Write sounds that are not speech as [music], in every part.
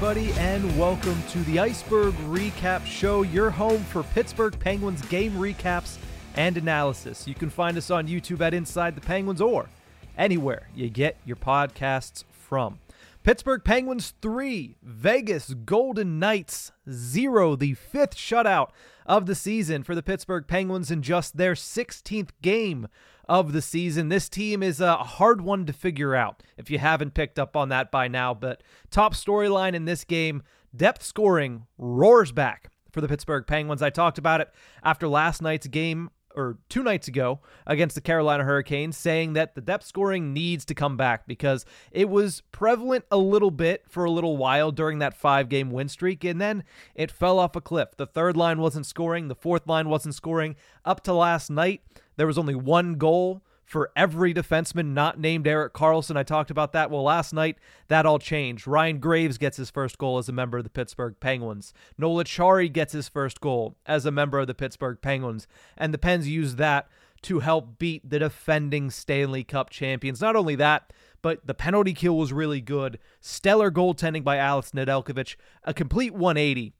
Everybody, and welcome to the Ice-Burgh Recap Show, your home for Pittsburgh Penguins game recaps and analysis. You can find us on YouTube at Inside the Penguins or anywhere you get your podcasts from. Pittsburgh Penguins 3, Vegas Golden Knights 0, the fifth shutout of the season for the Pittsburgh Penguins in just their 16th game of the season. This team is a hard one to figure out if you haven't picked up on that by now. But top storyline in this game depth scoring roars back for the Pittsburgh Penguins. I talked about it after last night's game or two nights ago against the Carolina Hurricanes, saying that the depth scoring needs to come back because it was prevalent a little bit for a little while during that five game win streak, and then it fell off a cliff. The third line wasn't scoring, the fourth line wasn't scoring. Up to last night, there was only one goal for every defenseman not named Erik Karlsson. I talked about that. Well, last night, that all changed. Ryan Graves gets his first goal as a member of the Pittsburgh Penguins. Noel Acciari gets his first goal as a member of the Pittsburgh Penguins. And the Pens use that to help beat the defending Stanley Cup champions. Not only that, but the penalty kill was really good. Stellar goaltending by Alex Nedeljkovic. A complete 180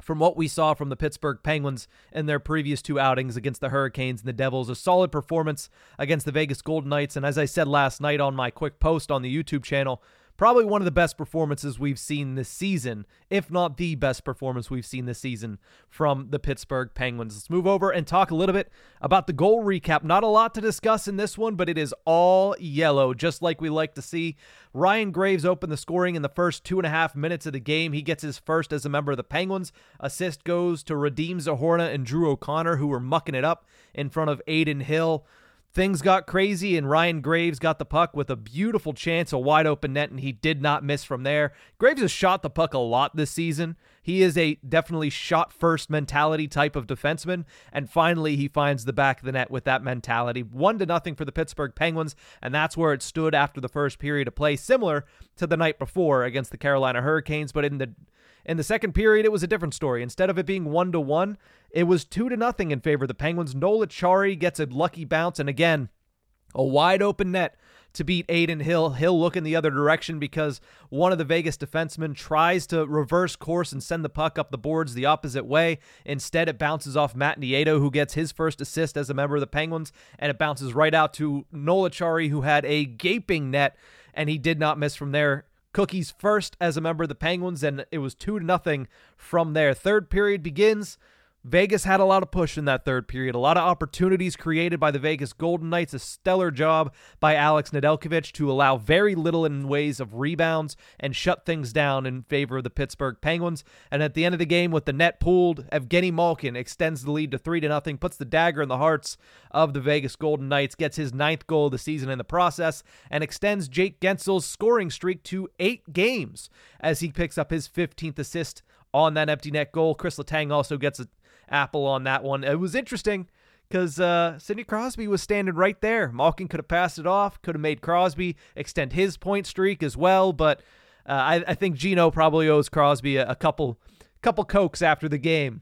from what we saw from the Pittsburgh Penguins in their previous two outings against the Hurricanes and the Devils. A solid performance against the Vegas Golden Knights. And as I said last night on my quick post on the YouTube channel, probably one of the best performances we've seen this season, if not the best performance we've seen this season from the Pittsburgh Penguins. Let's move over and talk a little bit about the goal recap. Not a lot to discuss in this one, but it is all yellow, just like we like to see. Ryan Graves opened the scoring in the first two and a half minutes of the game. He gets his first as a member of the Penguins. Assist goes to Radim Zohorna and Drew O'Connor, who were mucking it up in front of Adin Hill. Things got crazy, and Ryan Graves got the puck with a beautiful chance, a wide open net, and he did not miss from there. Graves has shot the puck a lot this season. He is a definitely shot first mentality type of defenseman, and finally he finds the back of the net with that mentality. One to nothing for the Pittsburgh Penguins, and that's where it stood after the first period of play, similar to the night before against the Carolina Hurricanes, but in the in the second period, it was a different story. Instead of it being one to one, it was two to nothing in favor of the Penguins. Noel Acciari gets a lucky bounce, and again, a wide open net to beat Adin Hill. Hill looking the other direction because one of the Vegas defensemen tries to reverse course and send the puck up the boards the opposite way. Instead, it bounces off Matt Nieto, who gets his first assist as a member of the Penguins, and it bounces right out to Noel Acciari, who had a gaping net, and he did not miss from there. Cookies first as a member of the Penguins, and it was two to nothing from there. Third period begins. Vegas had a lot of push in that third period, a lot of opportunities created by the Vegas Golden Knights, a stellar job by Alex Nedeljkovic to allow very little in ways of rebounds and shut things down in favor of the Pittsburgh Penguins. And at the end of the game, with the net pulled, Evgeny Malkin extends the lead to three to nothing, puts the dagger in the hearts of the Vegas Golden Knights, gets his ninth goal of the season in the process, and extends Jake Guentzel's scoring streak to eight games as he picks up his 15th assist on that empty net goal. Chris Letang also gets a Apple on that one. It was interesting because uh, Sidney Crosby was standing right there. Malkin could have passed it off, could have made Crosby extend his point streak as well, but uh, I, I, think Gino probably owes Crosby a, a couple couple cokes after the game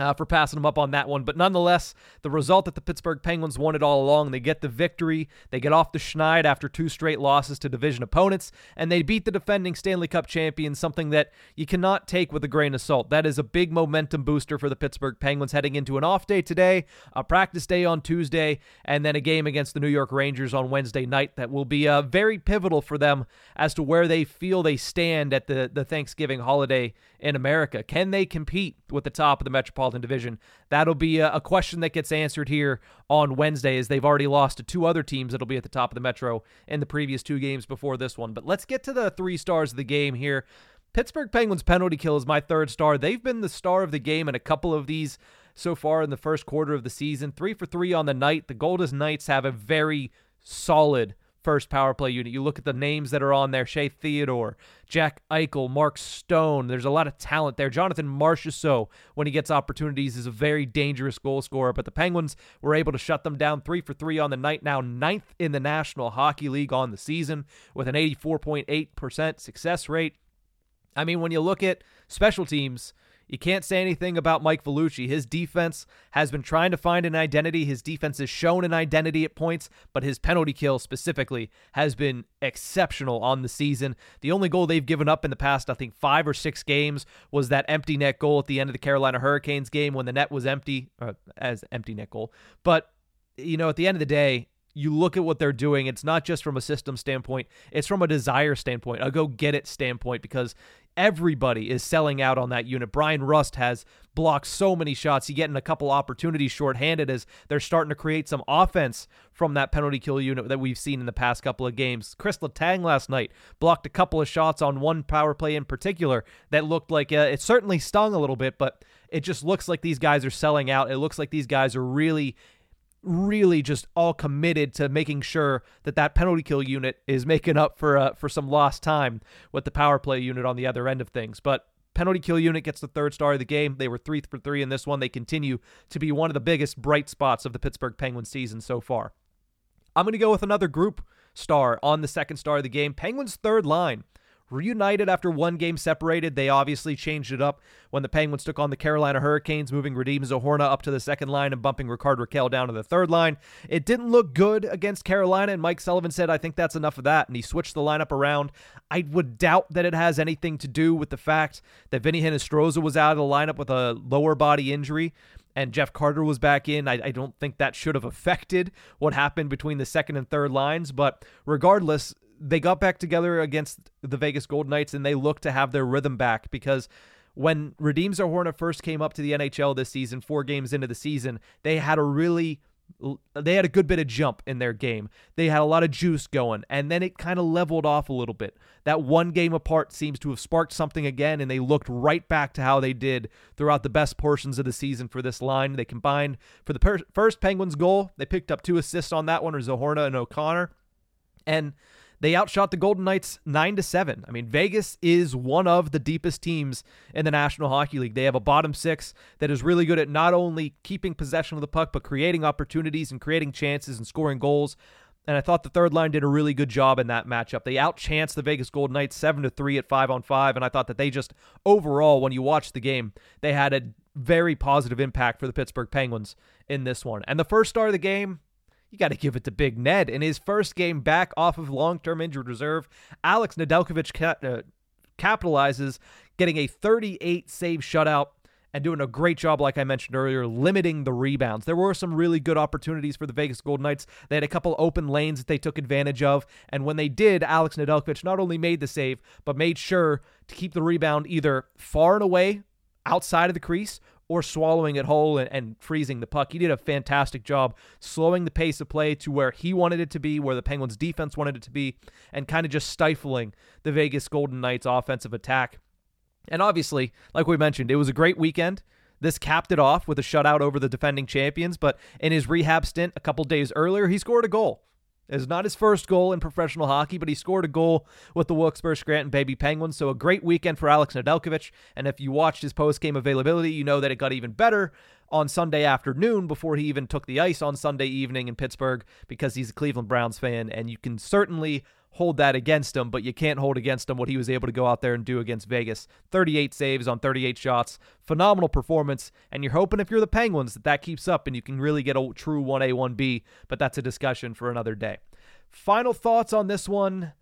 uh, for passing them up on that one. But nonetheless, the result that the Pittsburgh Penguins wanted all along, they get the victory. They get off the schneid after two straight losses to division opponents, and they beat the defending Stanley Cup champions, something that you cannot take with a grain of salt. That is a big momentum booster for the Pittsburgh Penguins heading into an off day today, a practice day on Tuesday, and then a game against the New York Rangers on Wednesday night that will be uh, very pivotal for them as to where they feel they stand at the, the Thanksgiving holiday in America. Can they compete with the top of the Metropolitan Division? That'll be a, a, question that gets answered here on Wednesday, as they've already lost to two other teams that'll be at the top of the Metro in the previous two games before this one. But let's get to the three stars of the game here. Pittsburgh Penguins penalty kill is my third star. They've been the star of the game in a couple of these so far in the first quarter of the season. Three for three on the night. The Golden Knights have a very solid first power play unit. You look at the names that are on there Shea Theodore, Jack Eichel, Mark Stone. There's a lot of talent there. Jonathan Marchessault, when he gets opportunities, is a very dangerous goal scorer. But the Penguins were able to shut them down three for three on the night, now ninth in the National Hockey League on the season with an 84.8% success rate. I mean, when you look at special teams, you can't say anything about Mike Vellucci. His defense has been trying to find an identity. His defense has shown an identity at points, but his penalty kill specifically has been exceptional on the season. The only goal they've given up in the past, I think, five or six games was that empty net goal at the end of the Carolina Hurricanes game when the net was empty, as empty net goal. But, you know, at the end of the day, you look at what they're doing, it's not just from a system standpoint, it's from a desire standpoint, a go get it standpoint, because everybody is selling out on that unit. Bryan Rust has blocked so many shots. He getting a couple opportunities shorthanded as they're starting to create some offense from that penalty kill unit that we've seen in the past couple of games. Chris Letang last night blocked a couple of shots on one power play in particular that looked like uh, it certainly stung a little bit, but it just looks like these guys are selling out. It looks like these guys are really really just all committed to making sure that that penalty kill unit is making up for uh, for some lost time with the power play unit on the other end of things. But penalty kill unit gets the third star of the game. They were three for three in this one. They continue to be one of the biggest bright spots of the Pittsburgh Penguins season so far. I'm going to go with another group star on the second star of the game. Penguins third line reunited after one game separated. They obviously changed it up when the Penguins took on the Carolina Hurricanes, moving Radim Zohorna up to the second line and bumping Rickard Rakell down to the third line. It didn't look good against Carolina, and Mike Sullivan said, I think that's enough of that, and he switched the lineup around. I would doubt that it has anything to do with the fact that Vinny Hinostroza was out of the lineup with a lower body injury and Jeff Carter was back in. I, I, don't think that should have affected what happened between the second and third lines. But regardless, they got back together against the Vegas Golden Knights and they look to have their rhythm back because when Radim Zohorna first came up to the NHL this season, four games into the season, they had a really they had a good bit of jump in their game. They had a lot of juice going, and then it kind of leveled off a little bit. That one game apart seems to have sparked something again, and they looked right back to how they did throughout the best portions of the season for this line. They combined for the per- first Penguins goal. They picked up two assists on that one, or Zohorna and O'Connor, and they outshot the Golden Knights 9 to 7. I mean, Vegas is one of the deepest teams in the National Hockey League. They have a bottom 6 that is really good at not only keeping possession of the puck but creating opportunities and creating chances and scoring goals. And I thought the third line did a really good job in that matchup. They outchanced the Vegas Golden Knights 7 to 3 at 5 on 5 and I thought that they just overall when you watch the game, they had a very positive impact for the Pittsburgh Penguins in this one. And the first star of the game, you got to give it to Big Ned. In his first game back off of long term injured reserve, Alex Nedeljkovic ca- uh, capitalizes, getting a 38 save shutout and doing a great job, like I mentioned earlier, limiting the rebounds. There were some really good opportunities for the Vegas Golden Knights. They had a couple open lanes that they took advantage of. And when they did, Alex Nedeljkovic not only made the save, but made sure to keep the rebound either far and away outside of the crease or swallowing it whole and, and, freezing the puck. He did a fantastic job slowing the pace of play to where he wanted it to be, where the Penguins defense wanted it to be, and kind of just stifling the Vegas Golden Knights offensive attack. And obviously, like we mentioned, it was a great weekend. This capped it off with a shutout over the defending champions, but in his rehab stint a couple days earlier, he scored a goal. It's not his first goal in professional hockey, but he scored a goal with the Wilkes-Barre Scranton Baby Penguins. So a great weekend for Alex Nedeljkovic. And if you watched his post-game availability, you know that it got even better on Sunday afternoon before he even took the ice on Sunday evening in Pittsburgh because he's a Cleveland Browns fan. And you can certainly hold that against him, but you can't hold against him what he was able to go out there and do against Vegas. 38 saves on 38 shots, phenomenal performance, and you're hoping if you're the Penguins that that keeps up and you can really get a true 1A 1B, but that's a discussion for another day. Final thoughts on this one.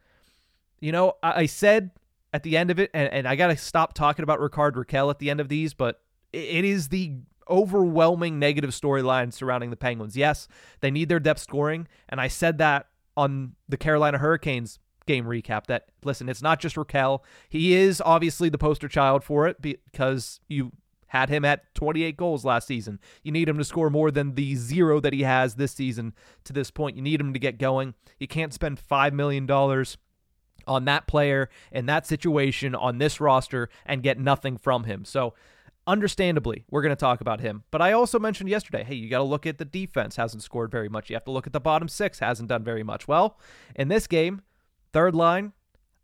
You know, I, I said at the end of it, and, and I got to stop talking about Rickard Rakell at the end of these, but it, it is the overwhelming negative storyline surrounding the Penguins. Yes, they need their depth scoring, and I said that on the Carolina Hurricanes game recap that listen, it's not just Rakell. He is obviously the poster child for it because you had him at 28 goals last season. You need him to score more than the zero that he has this season to this point. You need him to get going. You can't spend $5 million on that player in that situation on this roster and get nothing from him. So understandably, we're going to talk about him. But I also mentioned yesterday, hey, you got to look at the defense hasn't scored very much. You have to look at the bottom six hasn't done very much. Well, in this game, third line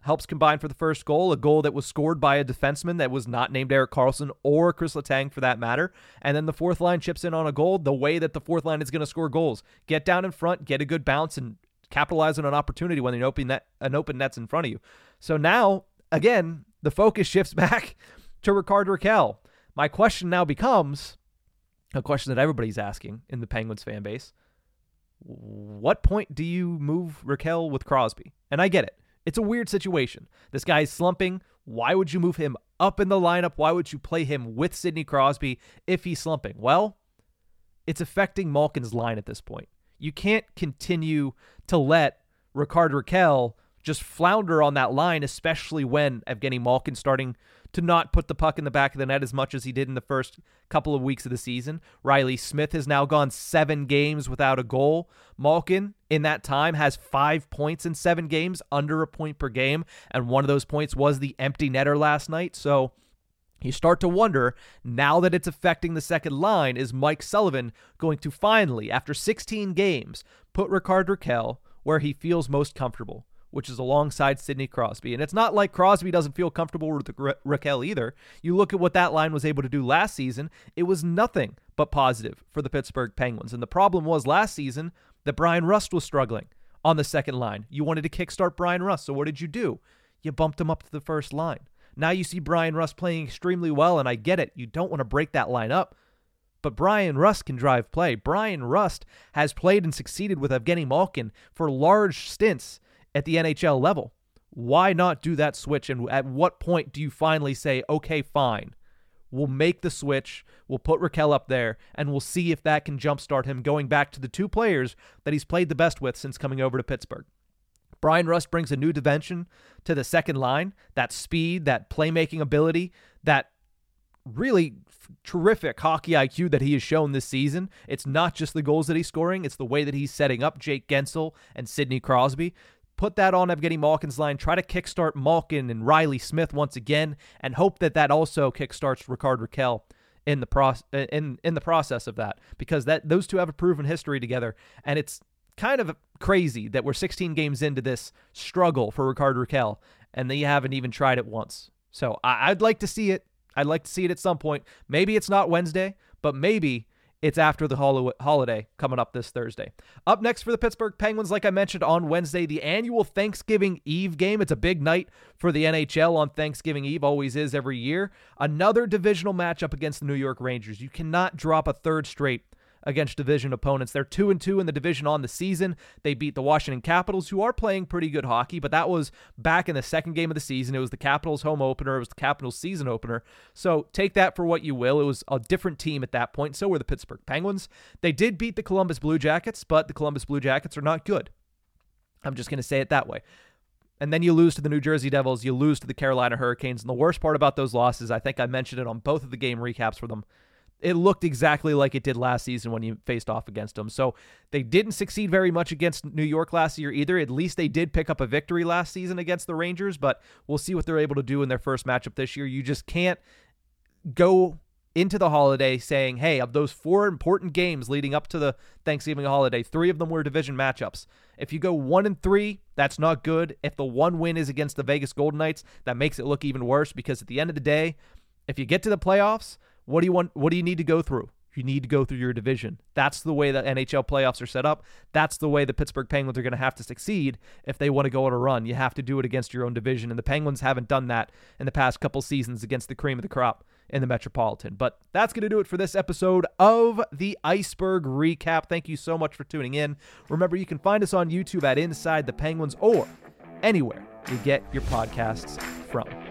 helps combine for the first goal, a goal that was scored by a defenseman that was not named Erik Karlsson or Chris Letang for that matter. And then the fourth line chips in on a goal the way that the fourth line is going to score goals. Get down in front, get a good bounce, and capitalize on an opportunity when an open net an open net's in front of you. So now, again, the focus shifts [laughs] back to Rickard Rakell. My question now becomes a question that everybody's asking in the Penguins fan base. What point do you move Rakell with Crosby? And I get it. It's a weird situation. This guy's slumping. Why would you move him up in the lineup? Why would you play him with Sidney Crosby if he's slumping? Well, it's affecting Malkin's line at this point. You can't continue to let Rickard Rakell just flounder on that line, especially when Evgeny Malkin starting to not put the puck in the back of the net as much as he did in the first couple of weeks of the season. Reilly Smith has now gone seven games without a goal. Malkin, in that time, has five points in seven games, under a point per game, and one of those points was the empty netter last night. So you start to wonder, now that it's affecting the second line, is Mike Sullivan going to finally, after 16 games, put Rickard Rakell where he feels most comfortable? Which is alongside Sidney Crosby. And it's not like Crosby doesn't feel comfortable with Ra- Rakell either. You look at what that line was able to do last season, it was nothing but positive for the Pittsburgh Penguins. And the problem was last season that Bryan Rust was struggling on the second line. You wanted to kickstart Bryan Rust, so what did you do? You bumped him up to the first line. Now you see Bryan Rust playing extremely well, and I get it. You don't want to break that line up. But Bryan Rust can drive play. Bryan Rust has played and succeeded with Evgeny Malkin for large stints at the NHL level. Why not do that switch? And at what point do you finally say, okay, fine, we'll make the switch, we'll put Rakell up there, and we'll see if that can jumpstart him going back to the two players that he's played the best with since coming over to Pittsburgh. Bryan Rust brings a new dimension to the second line that speed, that playmaking ability, that really terrific hockey IQ that he has shown this season. It's not just the goals that he's scoring, it's the way that he's setting up Jake Guentzel and Sidney Crosby. Put that on Evgeny Malkin's line. Try to kickstart Malkin and Reilly Smith once again, and hope that that also kickstarts Rickard Rakell in the process in in the process of that because that those two have a proven history together, and it's kind of crazy that we're 16 games into this struggle for Rickard Rakell, and they haven't even tried it once. So I, I'd like to see it. I'd like to see it at some point. Maybe it's not Wednesday, but maybe it's after the holiday coming up this Thursday. Up next for the Pittsburgh Penguins, like I mentioned on Wednesday, the annual Thanksgiving Eve game. It's a big night for the NHL on Thanksgiving Eve, always is every year. Another divisional matchup against the New York Rangers. You cannot drop a third straight against division opponents. They're 2 and 2 in the division on the season. They beat the Washington Capitals who are playing pretty good hockey, but that was back in the second game of the season. It was the Capitals home opener, it was the Capitals season opener. So take that for what you will. It was a different team at that point. So were the Pittsburgh Penguins. They did beat the Columbus Blue Jackets, but the Columbus Blue Jackets are not good. I'm just going to say it that way. And then you lose to the New Jersey Devils, you lose to the Carolina Hurricanes. And the worst part about those losses, I think I mentioned it on both of the game recaps for them, it looked exactly like it did last season when you faced off against them. So they didn't succeed very much against New York last year either. At least they did pick up a victory last season against the Rangers, but we'll see what they're able to do in their first matchup this year. You just can't go into the holiday saying, hey, of those four important games leading up to the Thanksgiving holiday, three of them were division matchups. If you go one and three, that's not good. If the one win is against the Vegas Golden Knights, that makes it look even worse because at the end of the day, if you get to the playoffs, what do you want? What do you need to go through? You need to go through your division. That's the way that NHL playoffs are set up. That's the way the Pittsburgh Penguins are going to have to succeed if they want to go on a run. You have to do it against your own division, and the Penguins haven't done that in the past couple seasons against the cream of the crop in the Metropolitan. But that's going to do it for this episode of the Ice-Burgh Recap. Thank you so much for tuning in. Remember, you can find us on YouTube at Inside the Penguins or anywhere you get your podcasts from.